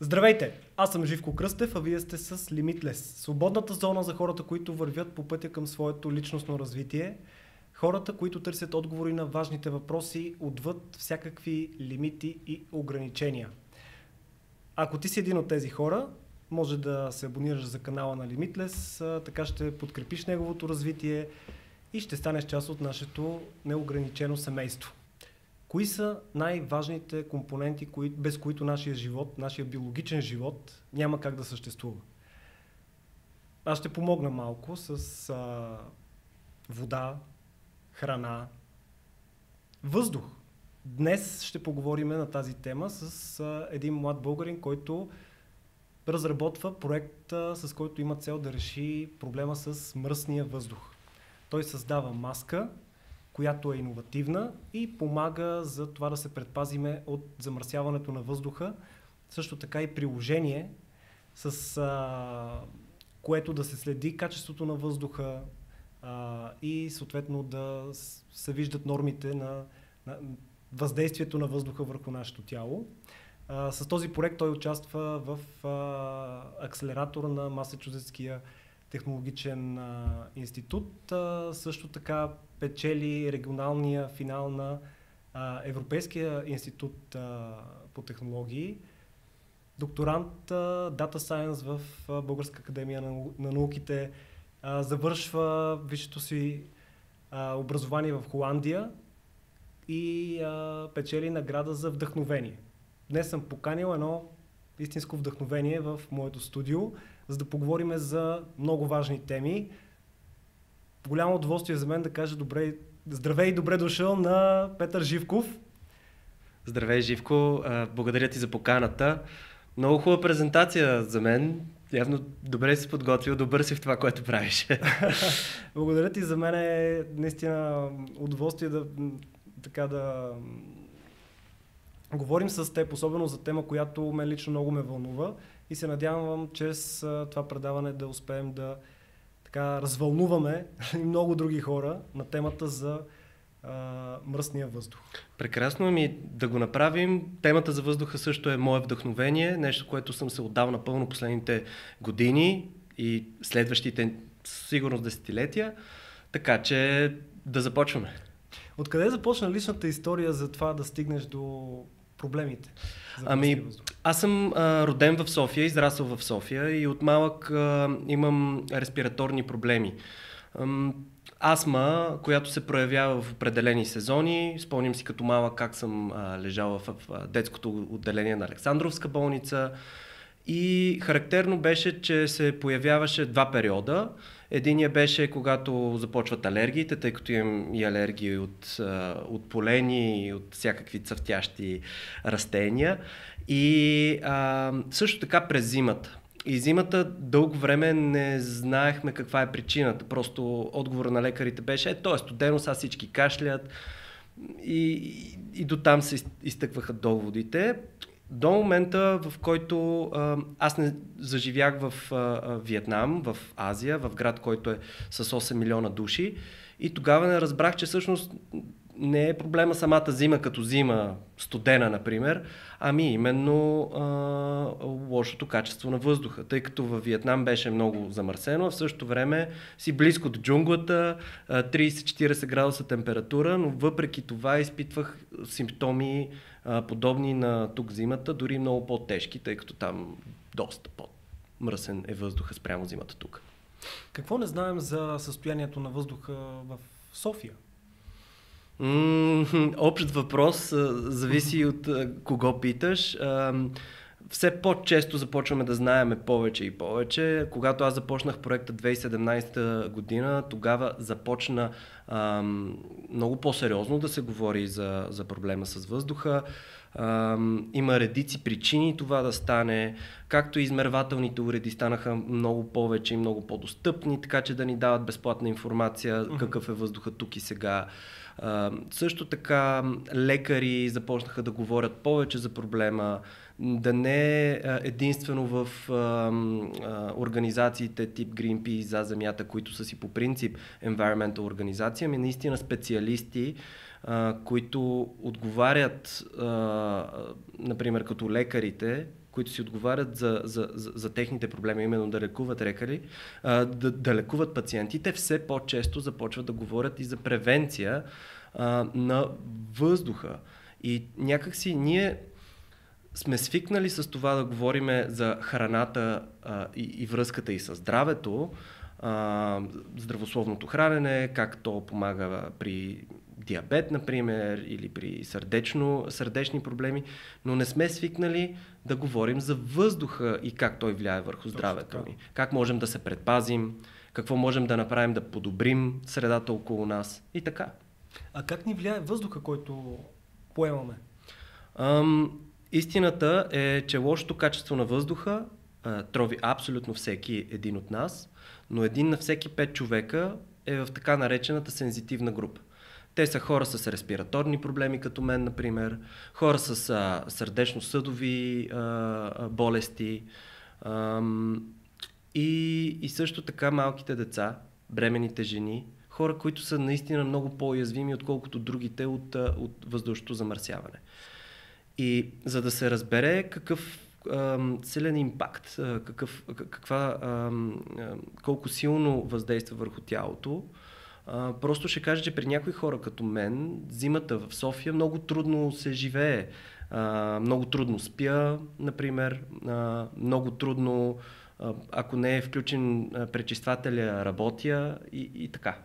Здравейте! Аз съм Живко Кръстев, а вие сте с Limitless. Свободната зона за хората, които вървят по пътя към своето личностно развитие. Хората, които търсят отговори на важните въпроси отвъд всякакви лимити и ограничения. Ако ти си един от тези хора, може да се абонираш за канала на Limitless, така ще подкрепиш неговото развитие и ще станеш част от нашето неограничено семейство. Кои са най-важните компоненти, кои, без които нашия живот, нашия биологичен живот няма как да съществува? Аз ще помогна малко с а, вода, храна, въздух. Днес ще поговорим на тази тема с а, един млад българин, който разработва проект, а, с който има цел да реши проблема с мръсния въздух. Той създава маска, която е иновативна и помага за това да се предпазиме от замърсяването на въздуха. Също така и приложение, с а, което да се следи качеството на въздуха а, и съответно да се виждат нормите на, на въздействието на въздуха върху нашето тяло. А, с този проект той участва в а, акселератора на Масачузетския технологичен а, институт. А, също така печели регионалния финал на а, Европейския институт а, по технологии. Докторант а, Data Science в а, Българска академия на, на науките. А, завършва висшето си а, образование в Холандия и а, печели награда за вдъхновение. Днес съм поканил едно истинско вдъхновение в моето студио за да поговорим за много важни теми. Голямо удоволствие за мен да кажа добре, здравей и добре дошъл на Петър Живков. Здравей, Живко. Благодаря ти за поканата. Много хубава презентация за мен. Явно добре си подготвил, добър си в това, което правиш. Благодаря ти. За мен е наистина удоволствие да, така да говорим с теб, особено за тема, която мен лично много ме вълнува и се надявам чрез това предаване да успеем да така развълнуваме и много други хора на темата за а, мръсния въздух. Прекрасно ми да го направим. Темата за въздуха също е мое вдъхновение, нещо, което съм се отдал напълно последните години и следващите сигурно десетилетия. Така че да започваме. Откъде започна личната история за това да стигнеш до проблемите? Ами, аз съм а, роден в София, израсъл в София и от малък а, имам респираторни проблеми. Ам, астма, която се проявява в определени сезони. Спомням си като малък как съм а, лежал в, в детското отделение на Александровска болница. И характерно беше, че се появяваше два периода. Единия беше когато започват алергиите, тъй като имам и алергии от, от полени и от всякакви цъфтящи растения. И а, също така през зимата. И зимата дълго време не знаехме каква е причината. Просто отговор на лекарите беше, е, то е студено, сега всички кашлят. И, и, и до там се изтъкваха доводите до момента, в който аз не заживях в Виетнам, в Азия, в град, който е с 8 милиона души. И тогава не разбрах, че всъщност не е проблема самата зима като зима, студена, например, ами именно а, лошото качество на въздуха. Тъй като във Виетнам беше много замърсено, а в същото време си близко до джунглата, 30-40 градуса температура, но въпреки това изпитвах симптоми а, подобни на тук зимата, дори много по-тежки, тъй като там доста по-мръсен е въздуха спрямо зимата тук. Какво не знаем за състоянието на въздуха в София? общ въпрос, зависи от кого питаш. Все по-често започваме да знаеме повече и повече. Когато аз започнах проекта 2017 година, тогава започна ам, много по-сериозно да се говори за, за проблема с въздуха. Има редици причини това да стане, както и измервателните уреди станаха много повече и много по-достъпни, така че да ни дават безплатна информация какъв е въздуха тук и сега. А, също така лекари започнаха да говорят повече за проблема, да не е единствено в а, а, организациите тип Greenpeace за земята, които са си по принцип environmental организация, ами наистина специалисти които отговарят, а, например, като лекарите, които си отговарят за, за, за, за техните проблеми, именно да лекуват рекали, а, да, да лекуват пациентите, все по-често започват да говорят и за превенция а, на въздуха. И някакси ние сме свикнали с това да говорим за храната а, и, и връзката и с здравето, а, здравословното хранене, как то помага при диабет, например, или при сърдечно, сърдечни проблеми, но не сме свикнали да говорим за въздуха и как той влияе върху здравето ни. Как можем да се предпазим, какво можем да направим да подобрим средата около нас и така. А как ни влияе въздуха, който поемаме? Ам, истината е, че лошото качество на въздуха а, трови абсолютно всеки един от нас, но един на всеки пет човека е в така наречената сензитивна група. Те са хора с респираторни проблеми, като мен, например, хора с а, сърдечно-съдови а, а, болести а, и, и също така малките деца, бременните жени, хора, които са наистина много по-уязвими, отколкото другите от, от въздушното замърсяване. И за да се разбере какъв силен импакт, какъв, каква, колко силно въздейства върху тялото, а, просто ще кажа, че при някои хора като мен, зимата в София много трудно се живее. А, много трудно спя, например. А, много трудно, а, ако не е включен пречиствателя, работя и, и така.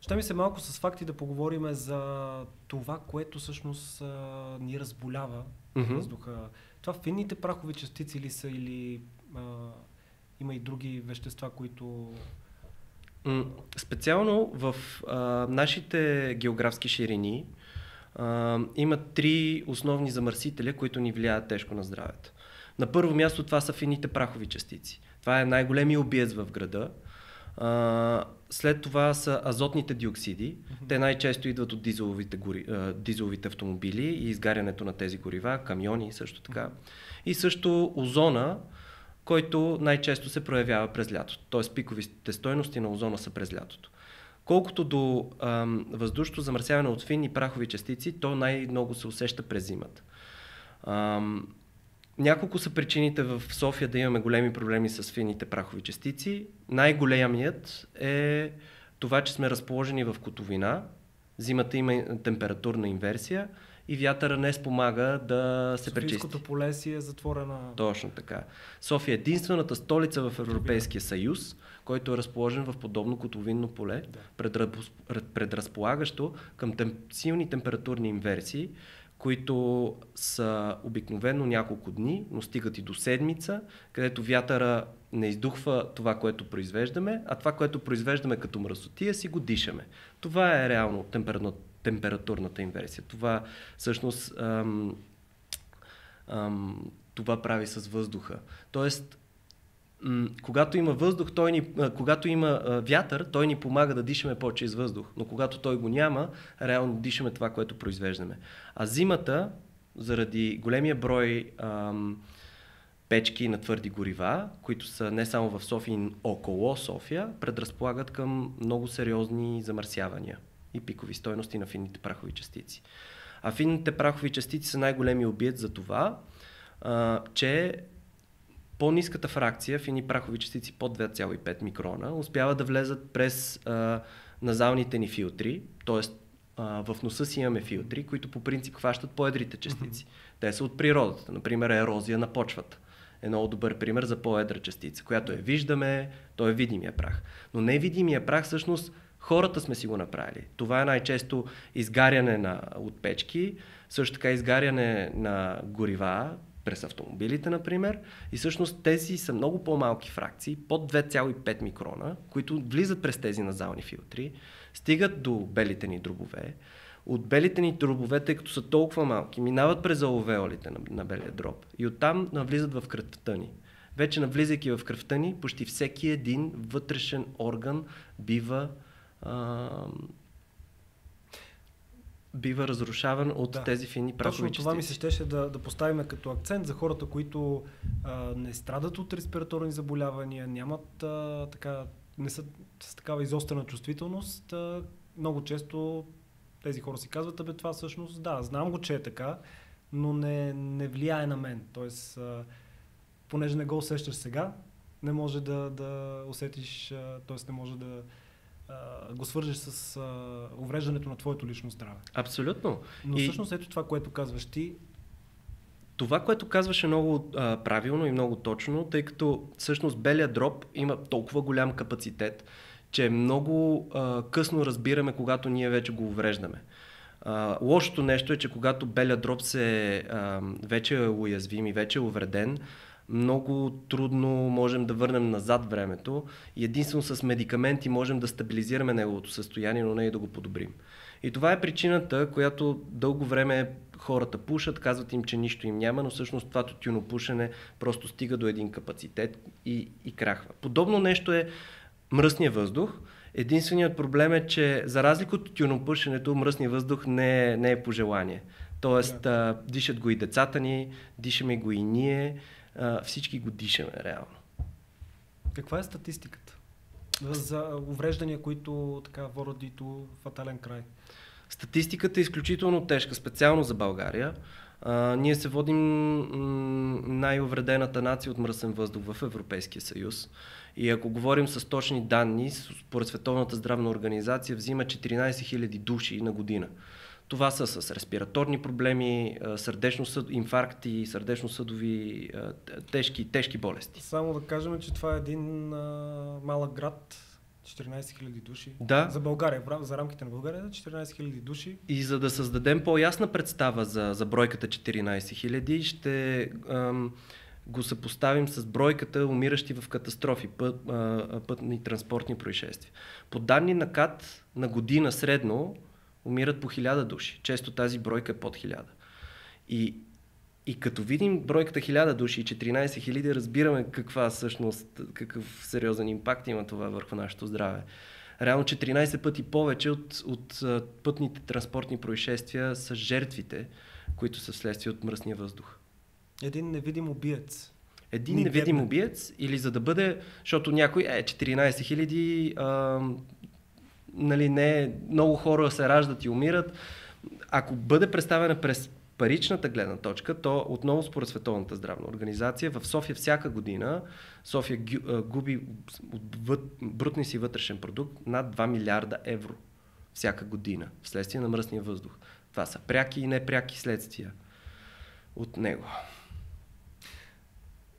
Ще ми се малко с факти да поговорим за това, което всъщност а, ни разболява mm-hmm. въздуха. Това финните прахови частици ли са или а, има и други вещества, които Специално в а, нашите географски ширини а, има три основни замърсителя, които ни влияят тежко на здравето. На първо място това са фините прахови частици. Това е най-големия обиец в града. А, след това са азотните диоксиди. Mm-hmm. Те най-често идват от дизеловите, гори, а, дизеловите автомобили и изгарянето на тези горива, камиони също така. Mm-hmm. И също озона, който най-често се проявява през лятото. Т.е. пиковите стойности на озона са през лятото. Колкото до ам, въздушното замърсяване от финни прахови частици, то най-много се усеща през зимата. Ам, няколко са причините в София да имаме големи проблеми с финните прахови частици. Най-големият е това, че сме разположени в котовина. Зимата има температурна инверсия и вятъра не спомага да се пречисти. Софийското поле си е затворена. Точно така. София е единствената столица в Европейския съюз, който е разположен в подобно котловинно поле, да. предразполагащо към тем, силни температурни инверсии, които са обикновено няколко дни, но стигат и до седмица, където вятъра не издухва това, което произвеждаме, а това, което произвеждаме като мръсотия, си го дишаме. Това е реално температурната инверсия. Това всъщност ам, ам, това прави с въздуха. Тоест, когато има въздух, той ни, когато има вятър, той ни помага да дишаме по-чист въздух. Но когато той го няма, реално дишаме това, което произвеждаме. А зимата, заради големия брой ам, печки на твърди горива, които са не само в София, но около София, предразполагат към много сериозни замърсявания и пикови стойности на финните прахови частици. А финните прахови частици са най-големи обият за това, а, че по-низката фракция, фини прахови частици под 2,5 микрона, успяват да влезат през а, назалните ни филтри, т.е. в носа си имаме филтри, които по принцип хващат по-едрите частици. Mm-hmm. Те са от природата, например ерозия на почвата. Е много добър пример за по-едра частица, която я виждаме, то е видимия прах. Но невидимия прах всъщност Хората сме си го направили. Това е най-често изгаряне на, от печки, също така изгаряне на горива, през автомобилите, например. И всъщност тези са много по-малки фракции, под 2,5 микрона, които влизат през тези назални филтри, стигат до белите ни дробове. От белите ни дробове, тъй като са толкова малки, минават през аловеолите на, на белия дроб и оттам навлизат в кръвта ни. Вече навлизайки в кръвта ни, почти всеки един вътрешен орган бива бива разрушаван от да. тези фини прахови Точно това ми се щеше да, да поставим като акцент за хората, които а, не страдат от респираторни заболявания, нямат а, така, не са с такава изострена чувствителност, а, много често тези хора си казват, абе това всъщност, да, знам го, че е така, но не, не влияе на мен. Тоест, а, понеже не го усещаш сега, не може да, да усетиш, т.е. не може да а, го свържеш с а, увреждането на твоето лично здраве. Абсолютно. Но и... всъщност ето това, което казваш ти, това, което казваше много а, правилно и много точно, тъй като всъщност белия дроб има толкова голям капацитет, че много а, късно разбираме, когато ние вече го увреждаме. А, лошото нещо е, че когато белия дроб се а, вече е уязвим и вече е увреден, много трудно можем да върнем назад времето и единствено с медикаменти можем да стабилизираме неговото състояние, но не и да го подобрим. И това е причината, която дълго време хората пушат, казват им, че нищо им няма, но всъщност това тютюнопушене просто стига до един капацитет и, и крахва. Подобно нещо е мръсния въздух. Единственият проблем е, че за разлика от тютюнопушенето, мръсния въздух не е, не е пожелание. Тоест, да. а, дишат го и децата ни, дишаме го и ние, а, всички го дишаме реално. Каква е статистиката за увреждания, които така водят до фатален край? Статистиката е изключително тежка, специално за България. А, ние се водим най-увредената нация от мръсен въздух в Европейския съюз. И ако говорим с точни данни, според Световната здравна организация взима 14 000 души на година. Това са с респираторни проблеми, сърдечно инфаркти, сърдечно-съдови, тежки, тежки болести. Само да кажем, че това е един а, малък град, 14 000 души. Да. За България, за рамките на България 14 000 души. И за да създадем по-ясна представа за, за бройката 14 000, ще ам, го съпоставим с бройката умиращи в катастрофи, път, а, пътни транспортни происшествия. По данни на КАТ на година средно умират по 1000 души. Често тази бройка е под 1000. И, и като видим бройката 1000 души и 14 000, разбираме каква всъщност, какъв сериозен импакт има това върху нашето здраве. Реално 14 пъти повече от, от пътните транспортни происшествия са жертвите, които са вследствие от мръсния въздух. Един невидим убиец. Един Ни невидим гледна. убиец или за да бъде, защото някой е 14 хиляди, нали, не, много хора се раждат и умират. Ако бъде представена през паричната гледна точка, то отново според Световната здравна организация в София всяка година София губи от брутния си вътрешен продукт над 2 милиарда евро всяка година вследствие на мръсния въздух. Това са пряки и непряки следствия от него.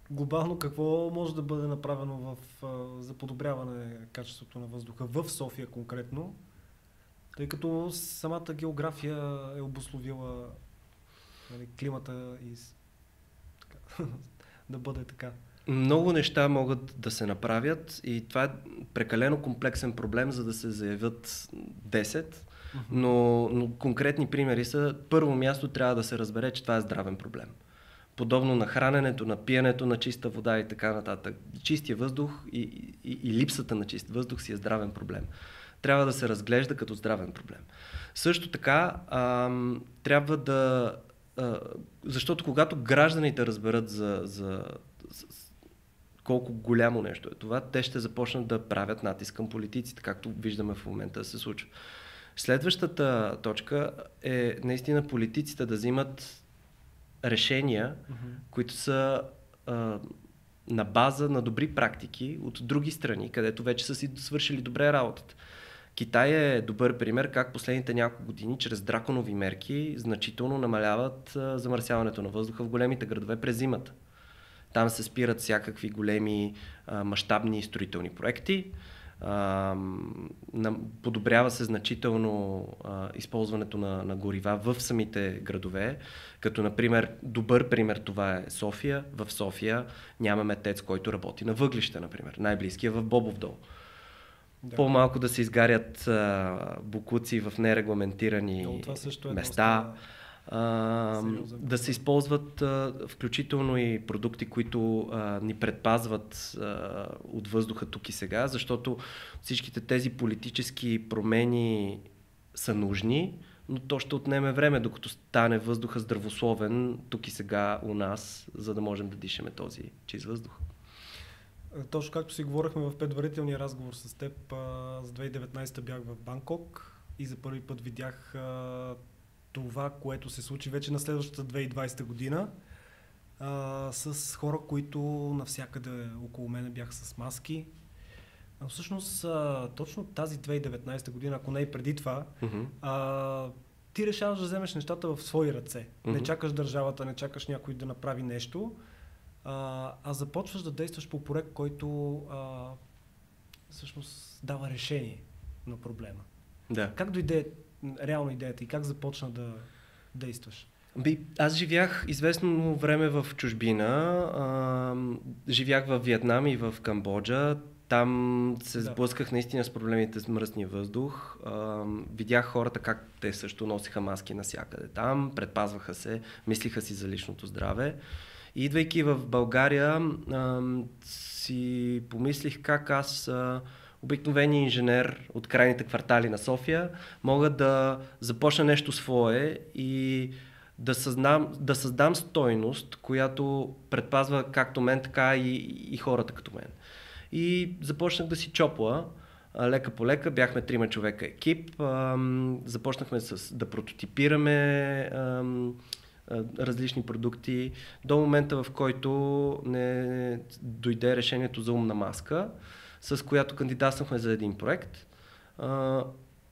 Глобално какво може да бъде направено в, за подобряване качеството на въздуха в София конкретно, тъй като самата география е обословила нали, климата и така, да бъде така. Много неща могат да се направят и това е прекалено комплексен проблем, за да се заявят 10. Но, но конкретни примери са, първо място трябва да се разбере, че това е здравен проблем. Подобно на храненето, на пиенето на чиста вода и така нататък. Чистия въздух и, и, и липсата на чист въздух си е здравен проблем. Трябва да се разглежда като здравен проблем. Също така, ам, трябва да защото когато гражданите разберат за, за колко голямо нещо е това, те ще започнат да правят натиск към политиците, както виждаме в момента да се случва. Следващата точка е наистина политиците да взимат решения, mm-hmm. които са а, на база на добри практики от други страни, където вече са си свършили добре работата. Китай е добър пример как последните няколко години чрез драконови мерки значително намаляват замърсяването на въздуха в големите градове през зимата. Там се спират всякакви големи мащабни строителни проекти. А, на, подобрява се значително а, използването на, на горива в самите градове, като например добър пример това е София. В София нямаме тец, който работи на въглища, например. Най-близкия е в Бобов дол. Да. По-малко да се изгарят а, букуци в нерегламентирани е места. Доста... А, да се използват а, включително и продукти, които а, ни предпазват а, от въздуха тук и сега, защото всичките тези политически промени са нужни, но то ще отнеме време, докато стане въздуха здравословен тук и сега у нас, за да можем да дишаме този чист въздух. Точно както си говорихме в предварителния разговор с теб, за 2019 бях в Банкок и за първи път видях това, което се случи вече на следващата 2020 година а, с хора, които навсякъде около мене бяха с маски. А всъщност а, точно тази 2019 година, ако не и преди това, mm-hmm. а, ти решаваш да вземеш нещата в свои ръце. Mm-hmm. Не чакаш държавата, не чакаш някой да направи нещо, а, а започваш да действаш по проект, който а, всъщност дава решение на проблема. Да. Как дойде реално идеята и как започна да действаш? Би, аз живях известно време в чужбина. А, живях в Виетнам и в Камбоджа. Там се да. сблъсках наистина с проблемите с мръсния въздух. А, видях хората как те също носиха маски навсякъде там, предпазваха се, мислиха си за личното здраве. И идвайки в България, а, си помислих как аз, а, обикновения инженер от крайните квартали на София, мога да започна нещо свое и да създам, да създам стойност, която предпазва както мен, така и, и хората като мен. И започнах да си чопла лека по лека. Бяхме трима човека екип. Започнахме с, да прототипираме различни продукти до момента, в който не дойде решението за умна маска, с която кандидатствахме за един проект.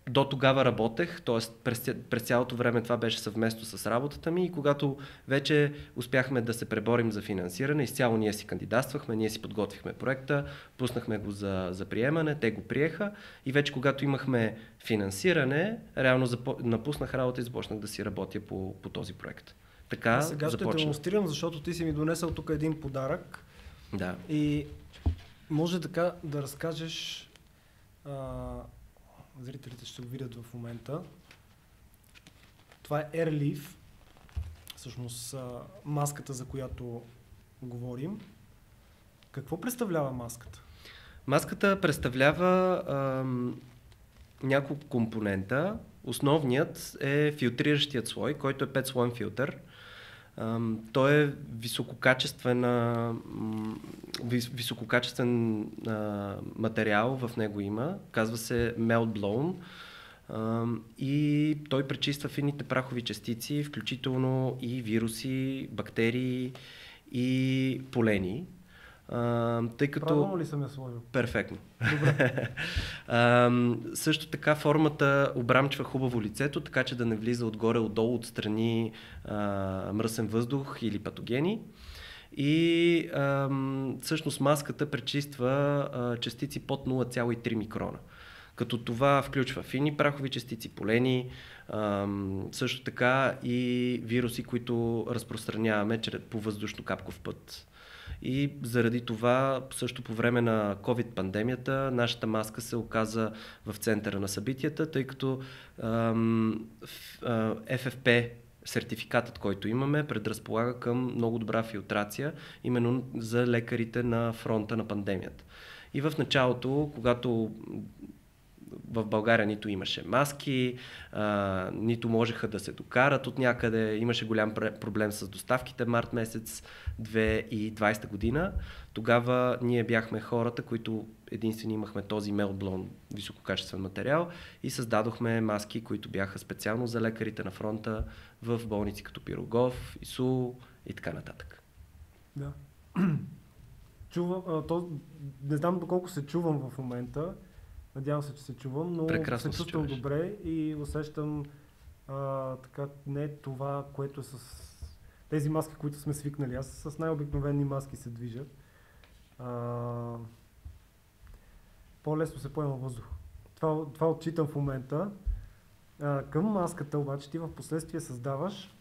До тогава работех, т.е. През, през цялото време това беше съвместно с работата ми и когато вече успяхме да се преборим за финансиране, изцяло ние си кандидатствахме, ние си подготвихме проекта, пуснахме го за, за приемане, те го приеха и вече когато имахме финансиране, реално запо... напуснах работа и започнах да си работя по, по този проект. Така а сега започна. ще демонстрирам, защото ти си ми донесъл тук един подарък. Да. И може така да разкажеш а, зрителите ще го видят в момента. Това е Airleaf, всъщност маската, за която говорим. Какво представлява маската? Маската представлява ам, няколко компонента. Основният е филтриращият слой, който е 5 слоен филтър. Той е висококачествена, висококачествен материал в него има. Казва се Melt и той пречиства фините прахови частици, включително и вируси, бактерии и полени. А, тъй като... Правилно ли съм я сложил? Перфектно. Добре. а, също така формата обрамчва хубаво лицето, така че да не влиза отгоре, отдолу, отстрани а, мръсен въздух или патогени. И а, всъщност маската пречиства а, частици под 0,3 микрона. Като това включва фини прахови частици, полени, също така и вируси, които разпространяваме по въздушно-капков път. И заради това, също по време на COVID-пандемията, нашата маска се оказа в центъра на събитията, тъй като ам, FFP сертификатът, който имаме, предразполага към много добра филтрация, именно за лекарите на фронта на пандемията. И в началото, когато в България нито имаше маски, а, нито можеха да се докарат от някъде. Имаше голям проблем с доставките март месец 2020 година. Тогава ние бяхме хората, които единствено имахме този мелблон висококачествен материал и създадохме маски, които бяха специално за лекарите на фронта в болници като Пирогов, ИСУ и така нататък. Да. Чува, то, не знам доколко се чувам в момента, Надявам се, че се чувам, но Прекрасно се чувствам добре и усещам а, така не това, което е с тези маски, които сме свикнали. Аз с най-обикновени маски се движа. А, по-лесно се поема въздух. Това, това отчитам в момента. А, към маската обаче ти в последствие създаваш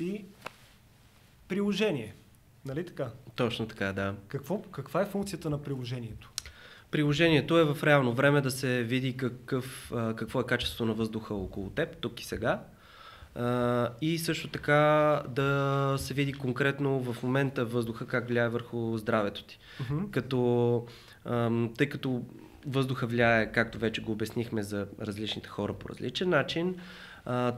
и приложение. Нали така? Точно така, да. Какво, каква е функцията на приложението? Приложението е в реално време да се види какъв, какво е качеството на въздуха около теб, тук и сега. И също така да се види конкретно в момента въздуха как влияе върху здравето ти. Uh-huh. Като, тъй като въздуха влияе, както вече го обяснихме за различните хора по различен начин,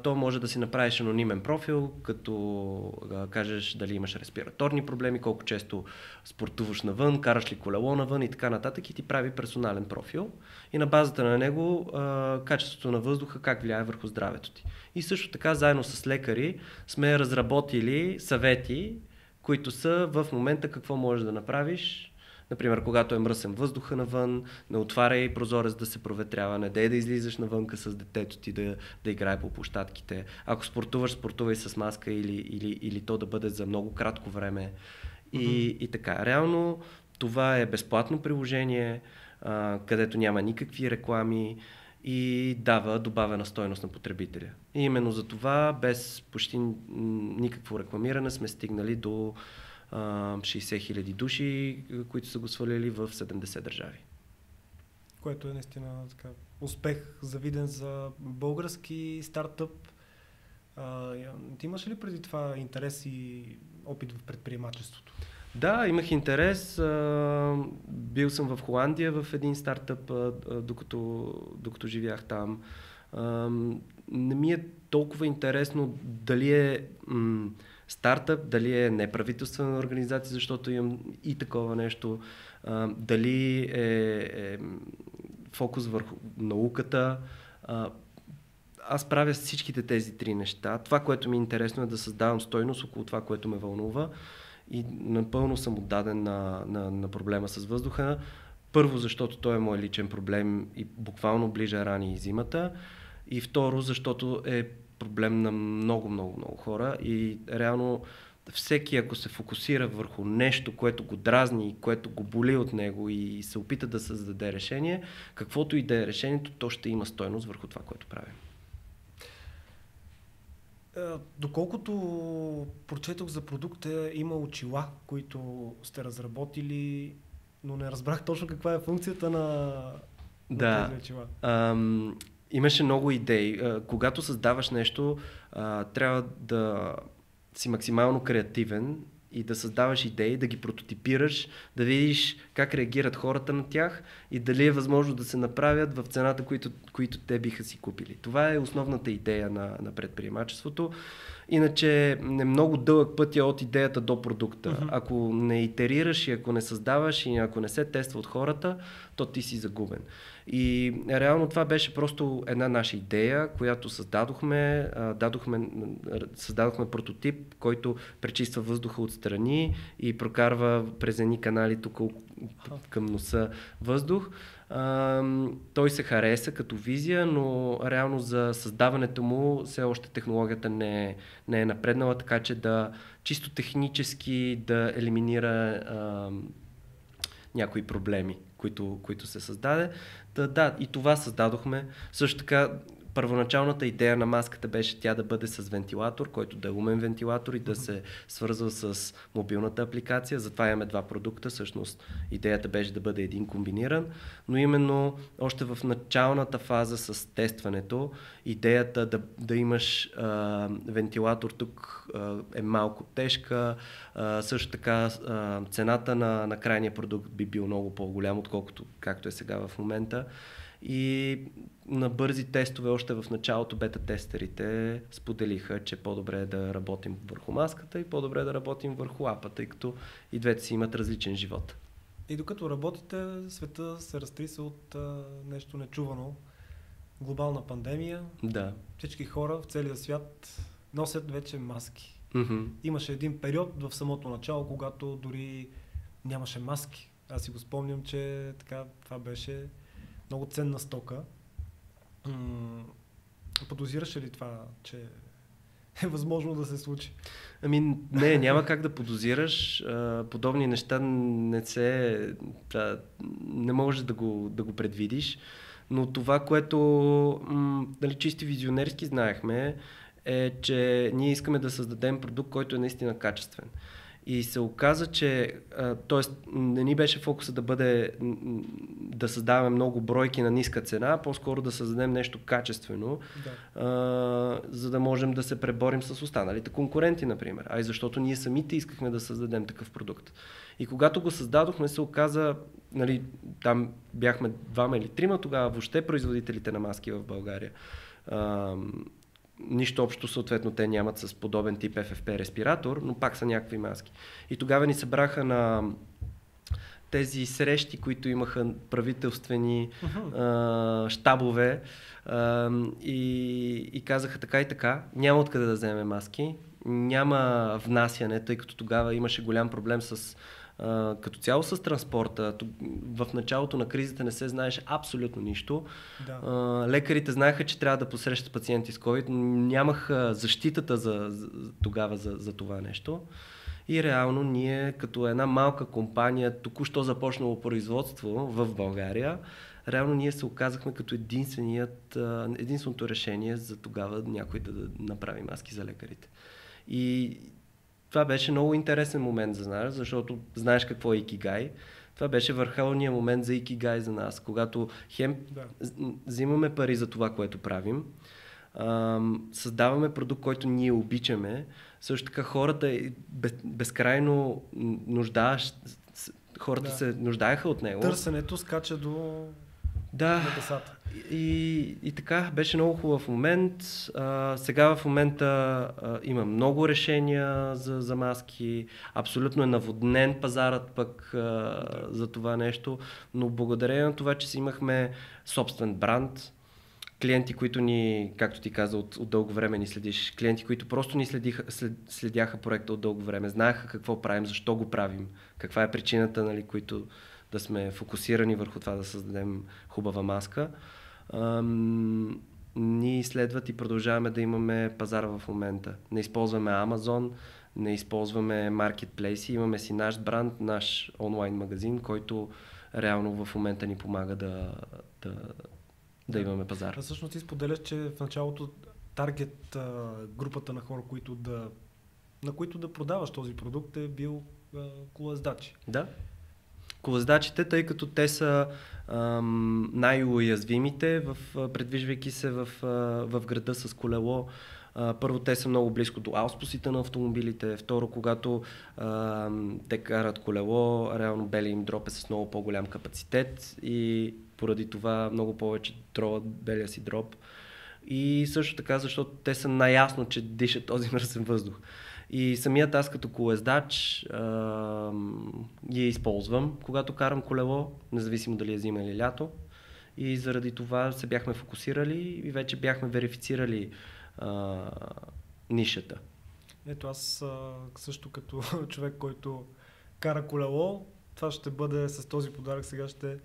то може да си направиш анонимен профил, като а, кажеш дали имаш респираторни проблеми, колко често спортуваш навън, караш ли колело навън и така нататък и ти прави персонален профил. И на базата на него а, качеството на въздуха как влияе върху здравето ти. И също така, заедно с лекари, сме разработили съвети, които са в момента какво можеш да направиш, Например, когато е мръсен въздуха навън, не отваряй прозорец да се проветрява, не дей да излизаш навънка с детето ти да, да играе по площадките. Ако спортуваш, спортувай с маска или, или, или то да бъде за много кратко време. И, mm-hmm. и така. Реално това е безплатно приложение, а, където няма никакви реклами и дава добавена стойност на потребителя. И именно за това, без почти никакво рекламиране, сме стигнали до 60 хиляди души, които са го свалили в 70 държави. Което е наистина така, успех завиден за български стартъп. А, ти имаш ли преди това интерес и опит в предприемачеството? Да, имах интерес. Бил съм в Холандия в един стартъп, докато, докато живях там. Не ми е толкова интересно дали е стартъп, дали е неправителствена организация, защото имам и такова нещо, дали е, е фокус върху науката. Аз правя всичките тези три неща. Това, което ми е интересно е да създавам стойност около това, което ме вълнува и напълно съм отдаден на, на, на проблема с въздуха. Първо, защото той е мой личен проблем и буквално ближа рани и зимата. И второ, защото е проблем на много, много, много хора и реално всеки, ако се фокусира върху нещо, което го дразни, което го боли от него и се опита да създаде решение, каквото и да е решението, то ще има стойност върху това, което правим. Е, доколкото прочетох за продукта, има очила, които сте разработили, но не разбрах точно каква е функцията на, да. на тези очила. Ам, имаше много идеи. Когато създаваш нещо, трябва да си максимално креативен и да създаваш идеи, да ги прототипираш, да видиш как реагират хората на тях и дали е възможно да се направят в цената, които, които те биха си купили. Това е основната идея на, на предприемачеството. Иначе е много дълъг път е от идеята до продукта. Uh-huh. Ако не итерираш и ако не създаваш и ако не се тества от хората, то ти си загубен. И реално това беше просто една наша идея, която създадохме. Дадохме, създадохме прототип, който пречиства въздуха отстрани и прокарва през едни канали тук към носа въздух. той се хареса като визия, но реално за създаването му все още технологията не е, не е напреднала, така че да чисто технически да елиминира а, някои проблеми които, които се създаде. Да, да, и това създадохме. Също така първоначалната идея на маската беше тя да бъде с вентилатор, който да е умен вентилатор и да се свързва с мобилната апликация. Затова имаме два продукта. Всъщност идеята беше да бъде един комбиниран, но именно още в началната фаза с тестването, идеята да, да имаш а, вентилатор тук а, е малко тежка. А, също така а, цената на, на крайния продукт би бил много по-голям, отколкото както е сега в момента. И на бързи тестове още в началото бета-тестерите споделиха, че по-добре е да работим върху маската и по-добре е да работим върху апа, тъй като и двете си имат различен живот. И докато работите, света се разтриса от а, нещо нечувано. Глобална пандемия. Да. Всички хора в целия свят носят вече маски. Mm-hmm. Имаше един период в самото начало, когато дори нямаше маски. Аз си го спомням, че така това беше много ценна стока. Подозираше ли това, че е възможно да се случи? Ами не, няма как да подозираш. Подобни неща не се... не можеш да го, да го предвидиш. Но това, което нали, чисти визионерски знаехме, е, че ние искаме да създадем продукт, който е наистина качествен. И се оказа, че т.е. не ни беше фокуса да бъде да създаваме много бройки на ниска цена, по-скоро да създадем нещо качествено, да. а, за да можем да се преборим с останалите конкуренти, например. А и защото ние самите искахме да създадем такъв продукт. И когато го създадохме, се оказа, нали, там бяхме двама или трима тогава, въобще производителите на маски в България. А, нищо общо съответно те нямат с подобен тип FFP респиратор, но пак са някакви маски. И тогава ни събраха на тези срещи, които имаха правителствени uh-huh. а, щабове а, и, и казаха така и така, няма откъде да вземе маски, няма внасяне, тъй като тогава имаше голям проблем с а, като цяло с транспорта. В началото на кризата не се знаеше абсолютно нищо. Да. А, лекарите знаеха, че трябва да посрещат пациенти с COVID, нямаха защитата за, за, тогава за, за това нещо. И реално ние като една малка компания, току-що започнало производство в България, реално ние се оказахме като единственият, единственото решение за тогава някой да, да направи маски за лекарите. И това беше много интересен момент за нас, защото знаеш какво е Икигай. Това беше върховният момент за Икигай за нас, когато хем да. взимаме пари за това, което правим, създаваме продукт, който ние обичаме, също така хората е безкрайно нуждаещ, хората да. се нуждаеха от него. Търсенето скача до да, и, и така, беше много хубав момент. А, сега в момента а, има много решения за, за маски. Абсолютно е наводнен пазарът пък а, за това нещо. Но благодарение на това, че си имахме собствен бранд, клиенти, които ни, както ти каза, от, от дълго време ни следиш, клиенти, които просто ни следиха, след, следяха проекта от дълго време, знаеха какво правим, защо го правим, каква е причината, нали, които да сме фокусирани върху това да създадем хубава маска. Ам, ние следват и продължаваме да имаме пазара в момента. Не използваме Amazon, не използваме маркетплейси, имаме си наш бранд, наш онлайн магазин, който реално в момента ни помага да, да, да имаме пазар. А всъщност ти споделяш, че в началото таргет групата на хора, които да, на които да продаваш този продукт е бил колездачи. Да. Колездачите, тъй като те са най-уязвимите, в, предвижвайки се в, в града с колело, първо, те са много близко до ауспусите на автомобилите. Второ, когато а, те карат колело, реално бели им дроп е с много по-голям капацитет и поради това много повече троват белия си дроп. И също така, защото те са наясно, че дишат този мръсен въздух. И самият аз като колездач а, ги използвам, когато карам колело, независимо дали е зима или лято. И заради това се бяхме фокусирали и вече бяхме верифицирали а, нишата. Ето аз също като човек, който кара колело, това ще бъде с този подарък. Сега ще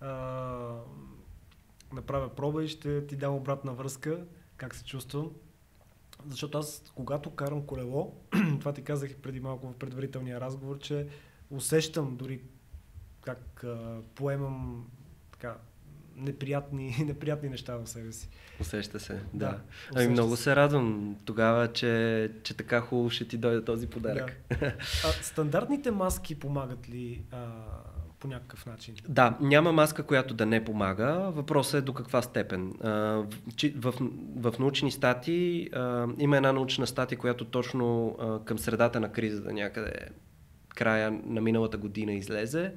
а, направя проба и ще ти дам обратна връзка, как се чувствам. Защото аз, когато карам колело, това ти казах и преди малко в предварителния разговор, че усещам дори как а, поемам така, неприятни, неприятни неща в себе си. Усеща се, да. да ами много се радвам тогава, че, че така хубаво ще ти дойде този подарък. Да. А, стандартните маски помагат ли а, по някакъв начин? Да, няма маска, която да не помага. Въпросът е до каква степен. В, в научни статии има една научна статия, която точно към средата на кризата някъде края на миналата година излезе.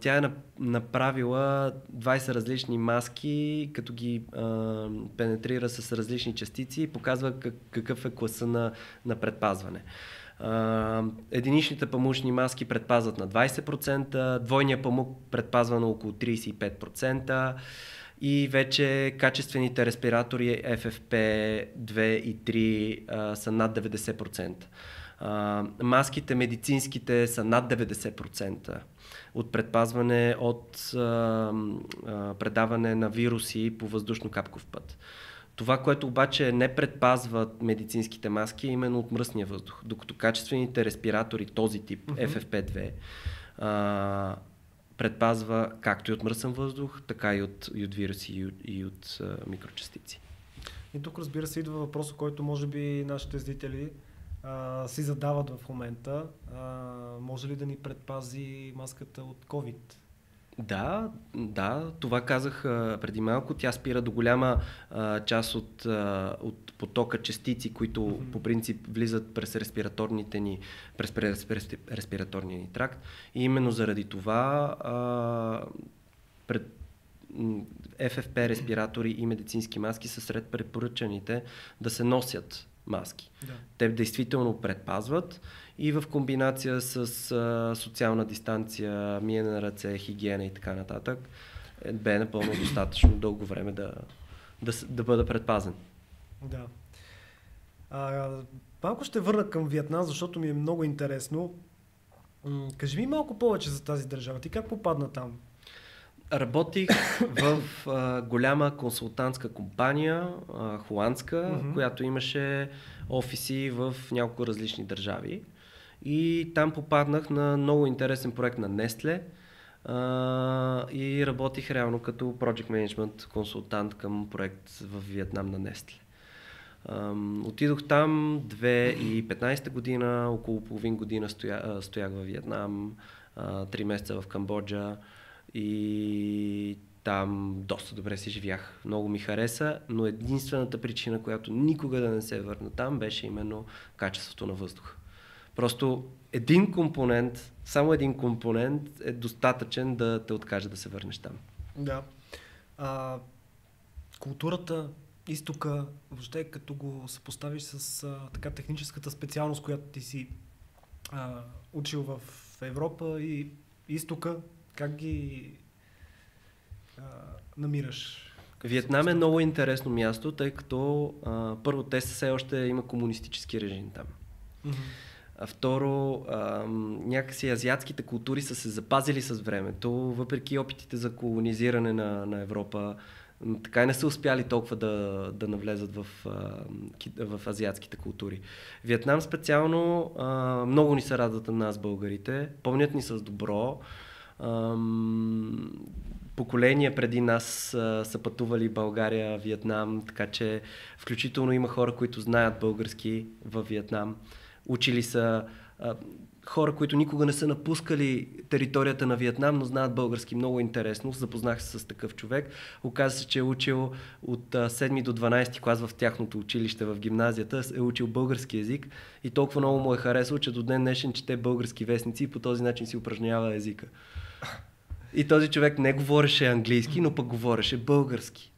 Тя е направила 20 различни маски, като ги пенетрира с различни частици и показва как, какъв е класа на, на предпазване. Единичните памучни маски предпазват на 20%, двойния памук предпазва на около 35% и вече качествените респиратори FFP2 и 3 а, са над 90%. А, маските медицинските са над 90% от предпазване от а, а, предаване на вируси по въздушно-капков път. Това, което обаче не предпазва медицинските маски е именно от мръсния въздух, докато качествените респиратори, този тип mm-hmm. FFP2, а, предпазва както и от мръсен въздух, така и от, и от вируси и от, и от а, микрочастици. И тук разбира се идва въпроса, който може би нашите зрители а, си задават в момента. А, може ли да ни предпази маската от COVID? Да, да, това казах а, преди малко. Тя спира до голяма а, част от, а, от потока частици, които mm-hmm. по принцип влизат през респираторните ни, през, през, през респираторния ни тракт. И именно заради това а, пред, FFP респиратори и медицински маски са сред препоръчаните да се носят маски. Да. Те действително предпазват и в комбинация с а, социална дистанция, миене на ръце, хигиена и така нататък, е, бе напълно достатъчно дълго време да, да, да бъда предпазен. Да. А, малко ще върна към Виетнам, защото ми е много интересно. Кажи ми малко повече за тази държава. Ти как попадна там? Работих в а, голяма консултантска компания, а, холандска, mm-hmm. която имаше офиси в няколко различни държави. И там попаднах на много интересен проект на Nestle а, и работих реално като Project Management консултант към проект в Виетнам на Nestle. отидох там 2015 година, около половин година стоя, стоях в Виетнам, три месеца в Камбоджа и там доста добре си живях. Много ми хареса, но единствената причина, която никога да не се върна там, беше именно качеството на въздуха. Просто един компонент, само един компонент е достатъчен да те откаже да се върнеш там. Да. А, културата, изтока, въобще като го съпоставиш с а, така техническата специалност, която ти си а, учил в Европа и изтока, как ги а, намираш? Виетнам е много интересно място, тъй като а, първо те все още има комунистически режим там. Mm-hmm. А второ, а, някакси азиатските култури са се запазили с времето, въпреки опитите за колонизиране на, на Европа. Така и не са успяли толкова да, да навлезат в, в азиатските култури. Виетнам специално а, много ни се радват на нас, българите. Помнят ни с добро. А, поколения преди нас а, са пътували България, Виетнам, така че включително има хора, които знаят български в Виетнам. Учили са а, хора, които никога не са напускали територията на Виетнам, но знаят български много интересно. Запознах се с такъв човек. Оказа се, че е учил от 7 до 12 клас в тяхното училище в гимназията, е учил български язик и толкова много му е харесал, че до ден днешен чете български вестници и по този начин си упражнява езика. И този човек не говореше английски, но пък говореше български.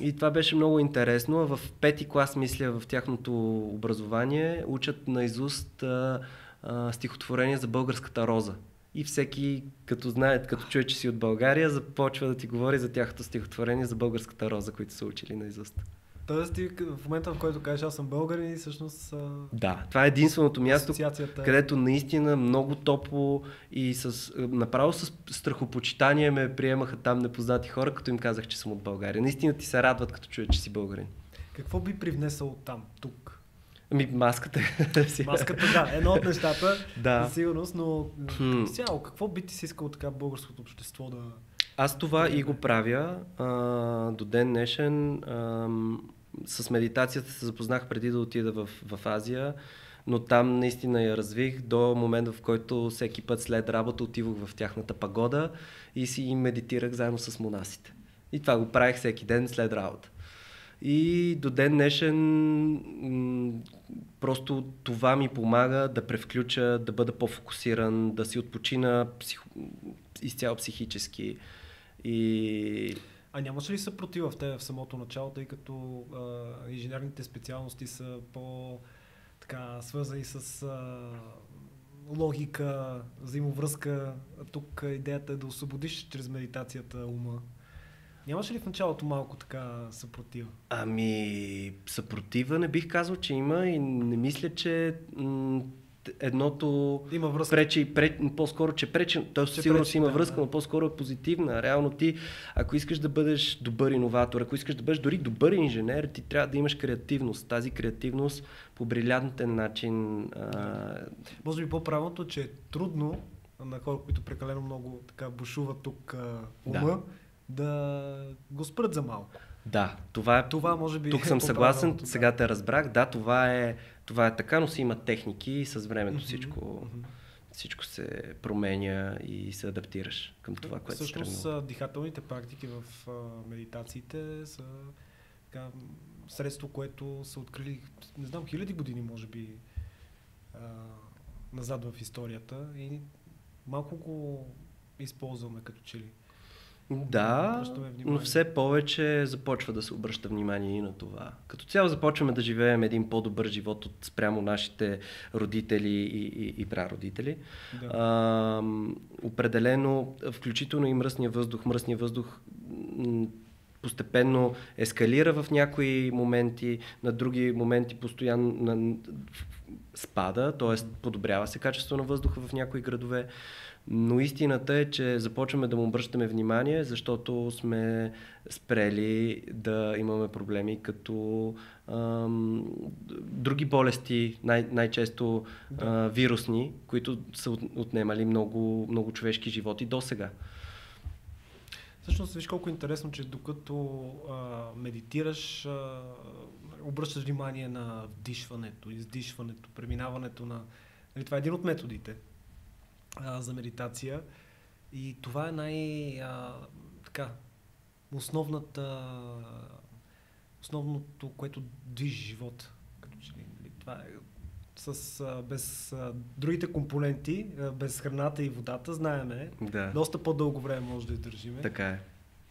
И това беше много интересно. В пети клас, мисля, в тяхното образование учат наизуст а, а, стихотворение за българската роза. И всеки, като знае, като чуе, че си от България, започва да ти говори за тяхното стихотворение за българската роза, които са учили наизуст. Тоест ти в момента, в който кажеш аз съм българин и всъщност... Да, това е единственото място, където наистина много топло и с, направо с страхопочитание ме приемаха там непознати хора, като им казах, че съм от България. Наистина ти се радват, като чуят, че си българин. Какво би привнесъл там, тук? Ами маската. маската, да, едно от нещата, да. за сигурност, но цяло, какво би ти си искал така българското общество да... Аз това и го правя а, до ден днешен. А, с медитацията се запознах преди да отида в, в Азия, но там наистина я развих до момента, в който всеки път след работа отивах в тяхната пагода и си медитирах заедно с монасите. И това го правих всеки ден след работа. И до ден днешен просто това ми помага да превключа, да бъда по-фокусиран, да си отпочина псих... изцяло психически. И а нямаше ли съпротива в те в самото начало, тъй като а, инженерните специалности са по така свързани с а, логика, взаимовръзка. Тук идеята е да освободиш чрез медитацията ума. Нямаше ли в началото малко така съпротива? Ами, съпротива не бих казал, че има и не мисля, че м- едното има връзка. пречи, пречи по-скоро, че пречи, т.е. сигурно си има връзка, да. но по-скоро е позитивна. Реално ти, ако искаш да бъдеш добър иноватор, ако искаш да бъдеш дори добър инженер, ти трябва да имаш креативност. Тази креативност по брилянтен начин. А... Може би по-правилното, че е трудно на хора, които прекалено много така бушуват тук а, ума, да. да го спрат за малко. Да, това е. Това може би. Тук е съм съгласен, сега те разбрах. Да, това е това е така, но си има техники и с времето всичко, mm-hmm. всичко се променя и се адаптираш към това, което Всъщност, си дихателните практики в а, медитациите са така, средство, което са открили, не знам, хиляди години, може би, а, назад в историята и малко го използваме като че ли. Да, но все повече започва да се обръща внимание и на това. Като цяло започваме да живеем един по-добър живот от спрямо нашите родители и, и, и прародители. Да. А, определено, включително и мръсния въздух. Мръсния въздух постепенно ескалира в някои моменти, на други моменти постоянно спада, т.е. подобрява се качество на въздуха в някои градове. Но истината е, че започваме да му обръщаме внимание, защото сме спрели да имаме проблеми като ам, други болести, най- най-често а, вирусни, които са отнемали много, много човешки животи до сега. Всъщност, виж колко е интересно, че докато а, медитираш, а, обръщаш внимание на вдишването, издишването, преминаването на... Нали, това е един от методите а, за медитация. И това е най- а, така, основната, основното, което движи живота. Като че, нали, това е с, а, без а, другите компоненти, а, без храната и водата, знаеме, да. доста по-дълго време може да издържиме. Така е.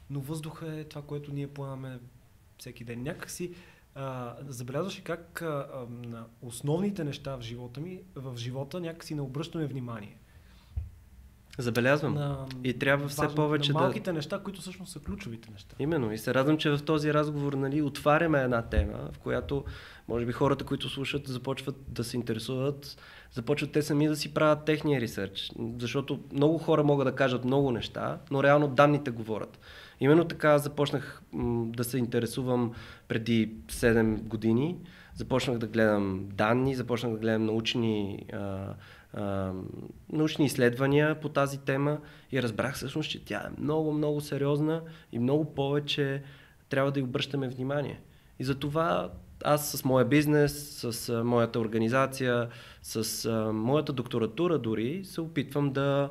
Но въздуха е това, което ние поемаме всеки ден. Някакси а, забелязваш как а, а, на основните неща в живота ми, в живота някакси не обръщаме внимание. Забелязвам. На, и трябва все важно, повече на малките да... неща, които всъщност са ключовите неща. Именно. И се радвам, че в този разговор нали, отваряме една тема, в която може би хората, които слушат, започват да се интересуват, започват те сами да си правят техния ресърч. Защото много хора могат да кажат много неща, но реално данните говорят. Именно така започнах м- да се интересувам преди 7 години. Започнах да гледам данни, започнах да гледам научни а, научни изследвания по тази тема и разбрах всъщност, че тя е много, много сериозна и много повече трябва да й обръщаме внимание. И затова аз с моя бизнес, с а, моята организация, с а, моята докторатура дори се опитвам да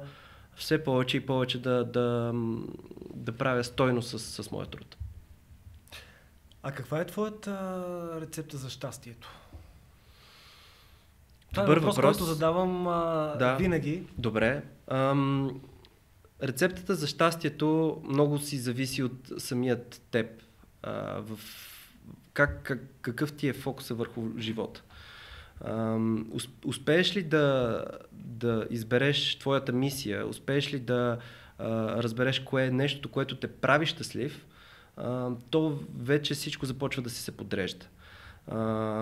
все повече и повече да, да, да правя стойност с, с моя труд. А каква е твоята рецепта за щастието? Това е въпрос, въпрос, който задавам а, да. винаги. Добре. Ам, рецептата за щастието много си зависи от самият теб. А, в как, как, какъв ти е фокуса върху живота. Ам, успееш ли да, да избереш твоята мисия, успееш ли да а, разбереш кое е нещото, което те прави щастлив, а, то вече всичко започва да си се подрежда. А,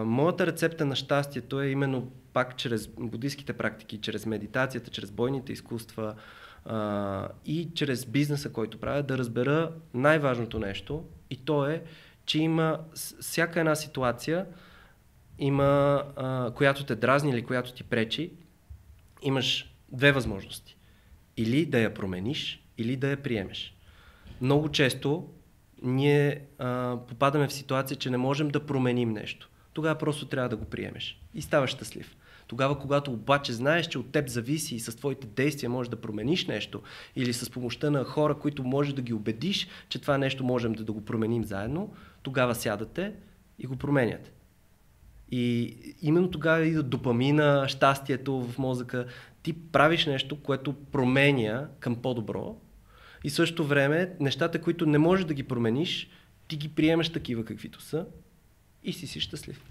моята рецепта на щастието е именно пак чрез буддийските практики, чрез медитацията, чрез бойните изкуства а, и чрез бизнеса, който правя, да разбера най-важното нещо и то е, че има всяка една ситуация, има, а, която те дразни или която ти пречи, имаш две възможности. Или да я промениш, или да я приемеш. Много често ние а, попадаме в ситуация, че не можем да променим нещо. Тогава просто трябва да го приемеш и ставаш щастлив. Тогава, когато обаче знаеш, че от теб зависи и с твоите действия можеш да промениш нещо или с помощта на хора, които можеш да ги убедиш, че това нещо можем да, да го променим заедно, тогава сядате и го променяте. И именно тогава идва допамина, щастието в мозъка. Ти правиш нещо, което променя към по-добро и също време нещата, които не можеш да ги промениш, ти ги приемаш такива каквито са и си си щастлив.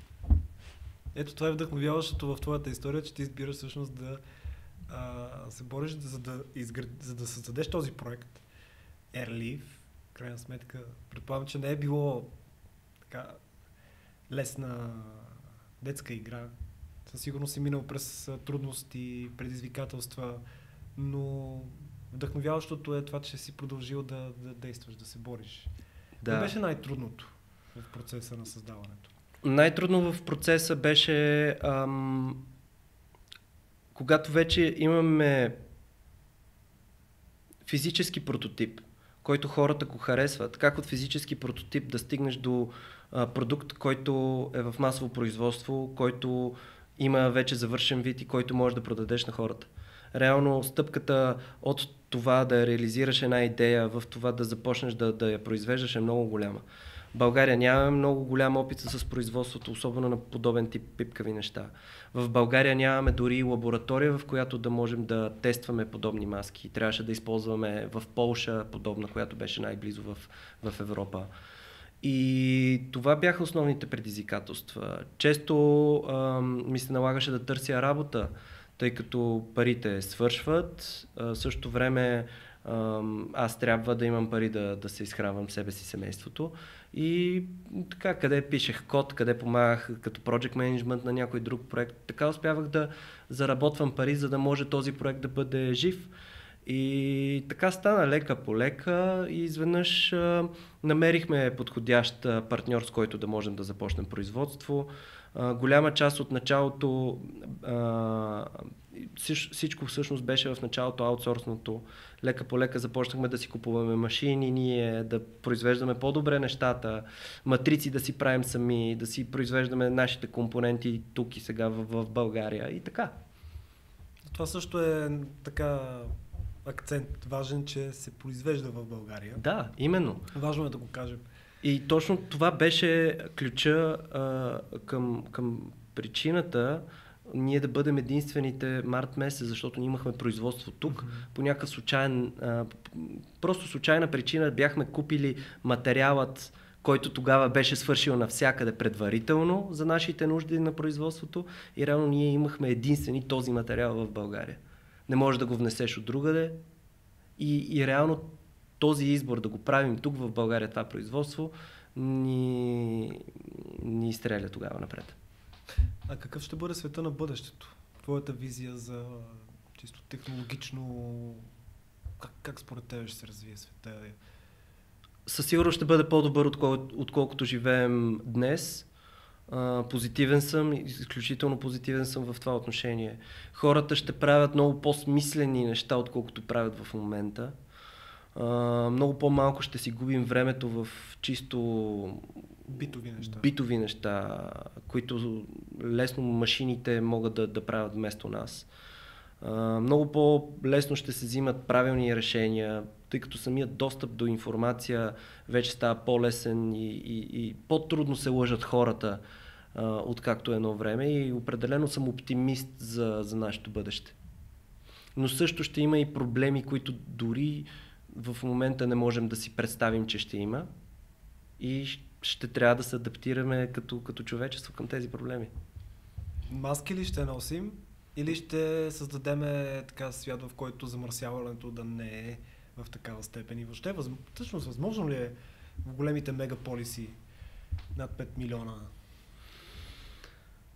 Ето това е вдъхновяващото в твоята история, че ти избираш всъщност да а, се бориш, за да, изград... за да създадеш този проект Airleaf. Крайна сметка, предполагам, че не е било така лесна детска игра. Със сигурност си минал през трудности, предизвикателства, но вдъхновяващото е това, че си продължил да, да действаш, да се бориш. Да. Това беше най-трудното в процеса на създаването? Най-трудно в процеса беше ам, когато вече имаме физически прототип, който хората го харесват, как от физически прототип да стигнеш до а, продукт, който е в масово производство, който има вече завършен вид и който можеш да продадеш на хората. Реално стъпката от това да реализираш една идея в това да започнеш да, да я произвеждаш е много голяма. България нямаме много голям опит с производството, особено на подобен тип пипкави неща. В България нямаме дори лаборатория, в която да можем да тестваме подобни маски. Трябваше да използваме в Полша подобна, която беше най-близо в, в Европа. И това бяха основните предизвикателства. Често а, ми се налагаше да търся работа, тъй като парите свършват. А, в същото време аз трябва да имам пари да, да се изхранвам себе си семейството. И така, къде пишех код, къде помагах като project management на някой друг проект, така успявах да заработвам пари, за да може този проект да бъде жив. И така стана лека по лека и изведнъж намерихме подходящ партньор, с който да можем да започнем производство. А, голяма част от началото, а, всичко всъщност беше в началото аутсорсното. Лека по лека започнахме да си купуваме машини, ние да произвеждаме по-добре нещата, матрици да си правим сами, да си произвеждаме нашите компоненти тук и сега в, в България и така. Това също е така акцент важен, че се произвежда в България. Да, именно. Важно е да го кажем. И точно това беше ключа а, към, към причината ние да бъдем единствените март месец, защото ние имахме производство тук. Mm-hmm. По някакъв случайен, а, просто случайна причина бяхме купили материалът, който тогава беше свършил навсякъде предварително за нашите нужди на производството и реално ние имахме единствени този материал в България не можеш да го внесеш от другаде. И, и реално този избор да го правим тук в България, това производство, ни, ни изстреля тогава напред. А какъв ще бъде света на бъдещето? Твоята визия за чисто технологично... Как, как според тебе ще се развие света? Със сигурност ще бъде по-добър, отколкото, отколкото живеем днес. А, позитивен съм, изключително позитивен съм в това отношение. Хората ще правят много по-смислени неща, отколкото правят в момента. А, много по-малко ще си губим времето в чисто битови неща, битови неща които лесно машините могат да, да правят вместо нас. А, много по-лесно ще се взимат правилни решения, тъй като самият достъп до информация вече става по-лесен и, и, и по-трудно се лъжат хората а, откакто едно време и определено съм оптимист за, за нашето бъдеще. Но също ще има и проблеми, които дори в момента не можем да си представим, че ще има и ще трябва да се адаптираме като, като човечество към тези проблеми. Маски ли ще носим или ще създадем така свят, в който замърсяването да не е в такава степен и въобще, въз... всъщност възможно ли е в големите мегаполиси над 5 милиона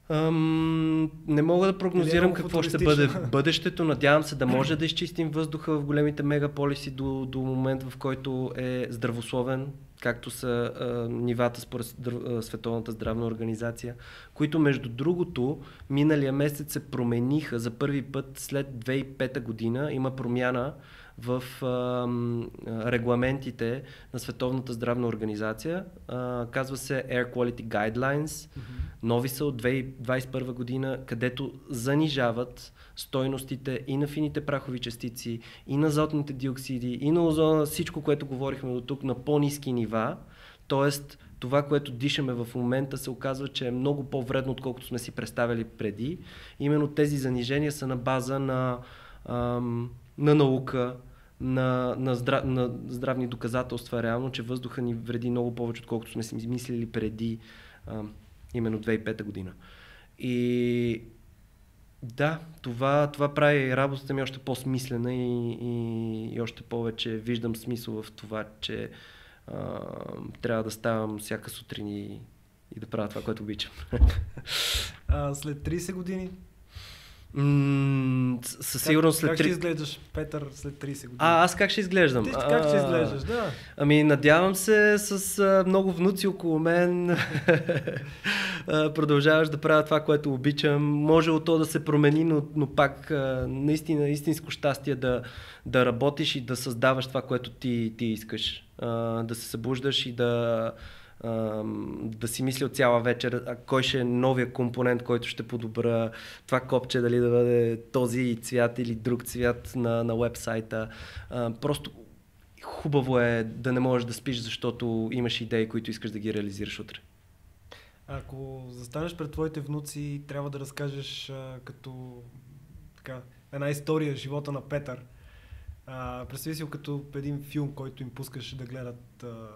Ам, не мога да прогнозирам какво ще бъде бъдещето. Надявам се да може да изчистим въздуха в големите мегаполиси до, до момент, в който е здравословен, както са а, нивата според Световната здравна организация, които между другото миналия месец се промениха за първи път след 2005 година. Има промяна в а, регламентите на Световната здравна организация. А, казва се Air Quality Guidelines. Mm-hmm. Нови са от 2021 година, където занижават стойностите и на фините прахови частици, и на азотните диоксиди, и на озона, всичко, което говорихме до тук, на по-низки нива. Тоест, това, което дишаме в момента, се оказва, че е много по-вредно, отколкото сме си представили преди. Именно тези занижения са на база на ам, на наука, на, на, здрав, на здравни доказателства, реално, че въздуха ни вреди много повече, отколкото сме си мислили преди а, именно 2005 година. И да, това, това прави работата ми още по-смислена и, и, и още повече виждам смисъл в това, че а, трябва да ставам всяка сутрин и, и да правя това, което обичам. А, след 30 години М- със сигурност след. Как 3... ще изглеждаш, Петър, след 30 години? А, аз как ще изглеждам? Ти как ще изглеждаш, да. Ами, надявам се с а, много внуци около мен. продължаваш да правя това, което обичам. Може от то да се промени, но, но пак а, наистина истинско щастие да, да работиш и да създаваш това, което ти, ти искаш. А, да се събуждаш и да да си мисля цяла вечер кой ще е новия компонент, който ще подобра това копче, дали да бъде този цвят или друг цвят на, на вебсайта. Просто хубаво е да не можеш да спиш, защото имаш идеи, които искаш да ги реализираш утре. Ако застанеш пред твоите внуци, трябва да разкажеш а, като така, една история живота на Петър. А, представи си като един филм, който им пускаш да гледат а,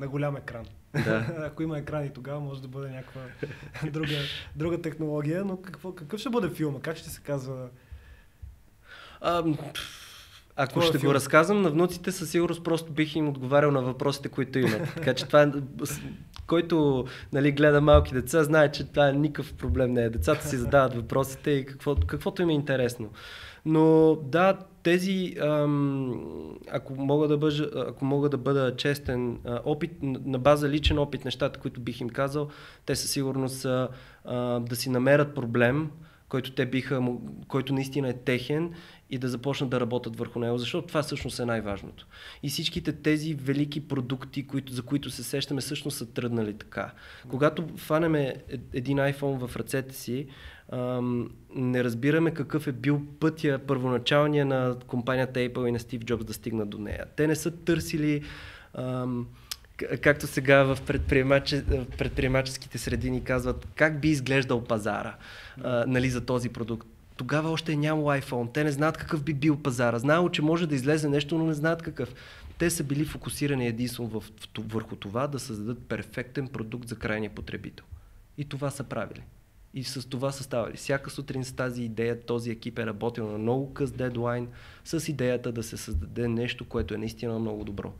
на голям екран. Да. Ако има екрани, тогава може да бъде някаква друга, друга технология, но какво, какъв ще бъде филма? Как ще се казва? А, ако ще филм? го разказвам на внуците, със сигурност просто бих им отговарял на въпросите, които имат. така че това е, който нали, гледа малки деца, знае, че това е никакъв проблем не е. Децата си задават въпросите и какво, каквото им е интересно. Но да, тези, ако, мога да бъжа, ако мога да бъда честен, опит, на база личен опит, нещата, които бих им казал, те със сигурност са да си намерят проблем, който те биха, който наистина е техен и да започнат да работят върху него, защото това всъщност е най-важното. И всичките тези велики продукти, които, за които се сещаме, всъщност са тръгнали така. Когато фанеме един iPhone в ръцете си, не разбираме какъв е бил пътя първоначалния на компанията Apple и на Стив Джобс да стигнат до нея. Те не са търсили ам, както сега в предприемач... предприемаческите среди ни казват, как би изглеждал пазара а, нали, за този продукт. Тогава още е нямало iPhone. Те не знаят какъв би бил пазара. Знаело, че може да излезе нещо, но не знаят какъв. Те са били фокусирани единствено в, в, върху това да създадат перфектен продукт за крайния потребител. И това са правили. И с това са ставали. Всяка сутрин с тази идея този екип е работил на много къс дедлайн с идеята да се създаде нещо, което е наистина много добро.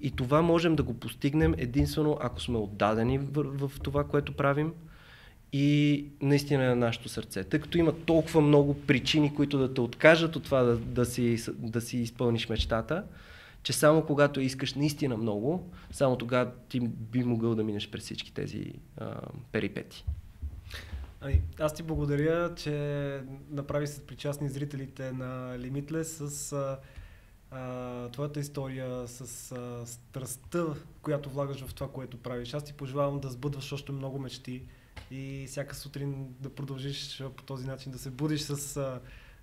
И това можем да го постигнем единствено ако сме отдадени в, в това, което правим и наистина е на нашето сърце. Тъй като има толкова много причини, които да те откажат от това да, да, си, да си изпълниш мечтата, че само когато искаш наистина много, само тогава ти би могъл да минеш през всички тези а, перипети. Ами, аз ти благодаря, че направи се причастни зрителите на Limitless с а, а, твоята история, с а, страстта, която влагаш в това, което правиш. Аз ти пожелавам да сбъдваш още много мечти и всяка сутрин да продължиш по този начин да се будиш с а,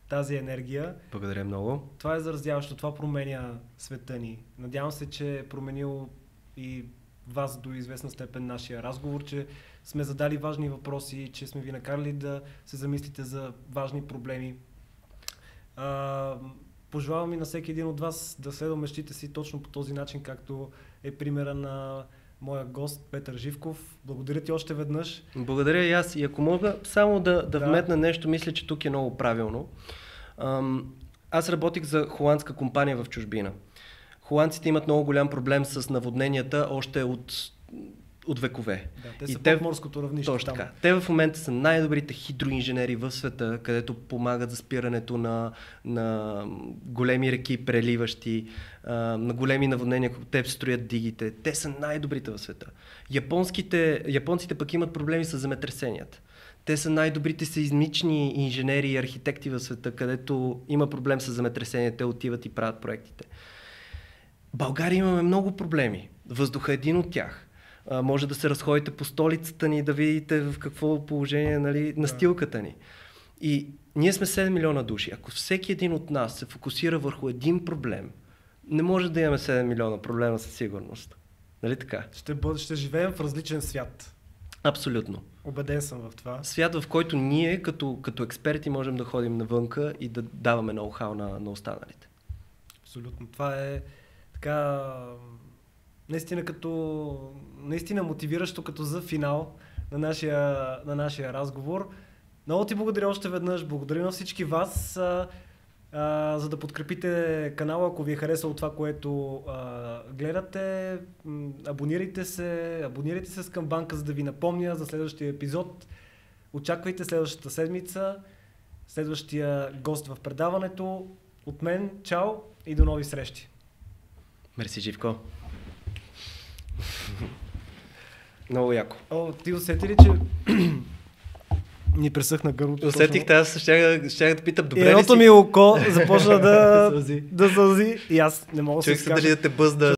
тази енергия. Благодаря много. Това е заразяващо, това променя света ни. Надявам се, че е променил и вас до известна степен нашия разговор, че сме задали важни въпроси, че сме ви накарали да се замислите за важни проблеми. А, пожелавам и на всеки един от вас да следва мечтите си точно по този начин, както е примера на моя гост Петър Живков. Благодаря ти още веднъж. Благодаря и аз. И ако мога само да, да, да. вметна нещо, мисля, че тук е много правилно. Ам, аз работих за холандска компания в чужбина. Холандците имат много голям проблем с наводненията още от от векове. Да, те са и те, морското равнище. Точно така. Те в момента са най-добрите хидроинженери в света, където помагат за спирането на, на големи реки, преливащи, на големи наводнения, които те строят дигите. Те са най-добрите в света. Японските, японците пък имат проблеми с земетресенията. Те са най-добрите сейзмични инженери и архитекти в света, където има проблем с земетресения, те отиват и правят проектите. България имаме много проблеми. Въздуха е един от тях а, може да се разходите по столицата ни, да видите в какво положение нали, настилката ни. И ние сме 7 милиона души. Ако всеки един от нас се фокусира върху един проблем, не може да имаме 7 милиона проблема със сигурност. Нали така? Ще, бъд, ще живеем в различен свят. Абсолютно. Обеден съм в това. Свят, в който ние като, като експерти можем да ходим навънка и да даваме ноу-хау на, на останалите. Абсолютно. Това е така наистина като наистина мотивиращо като за финал на нашия, на нашия разговор. Много ти благодаря още веднъж. Благодаря на всички вас. А, а, за да подкрепите канала, ако ви е харесало това, което а, гледате, абонирайте се, абонирайте се с камбанка, за да ви напомня за следващия епизод. Очаквайте следващата седмица, следващия гост в предаването. От мен, чао и до нови срещи. Мерси, Живко. Много яко. О, ти усети ли, че ни пресъхна гърлото. Усетих, аз ще, ще да питам добре. Едното ми око започна да, да сълзи. И аз не мога да се дали да те бъзда.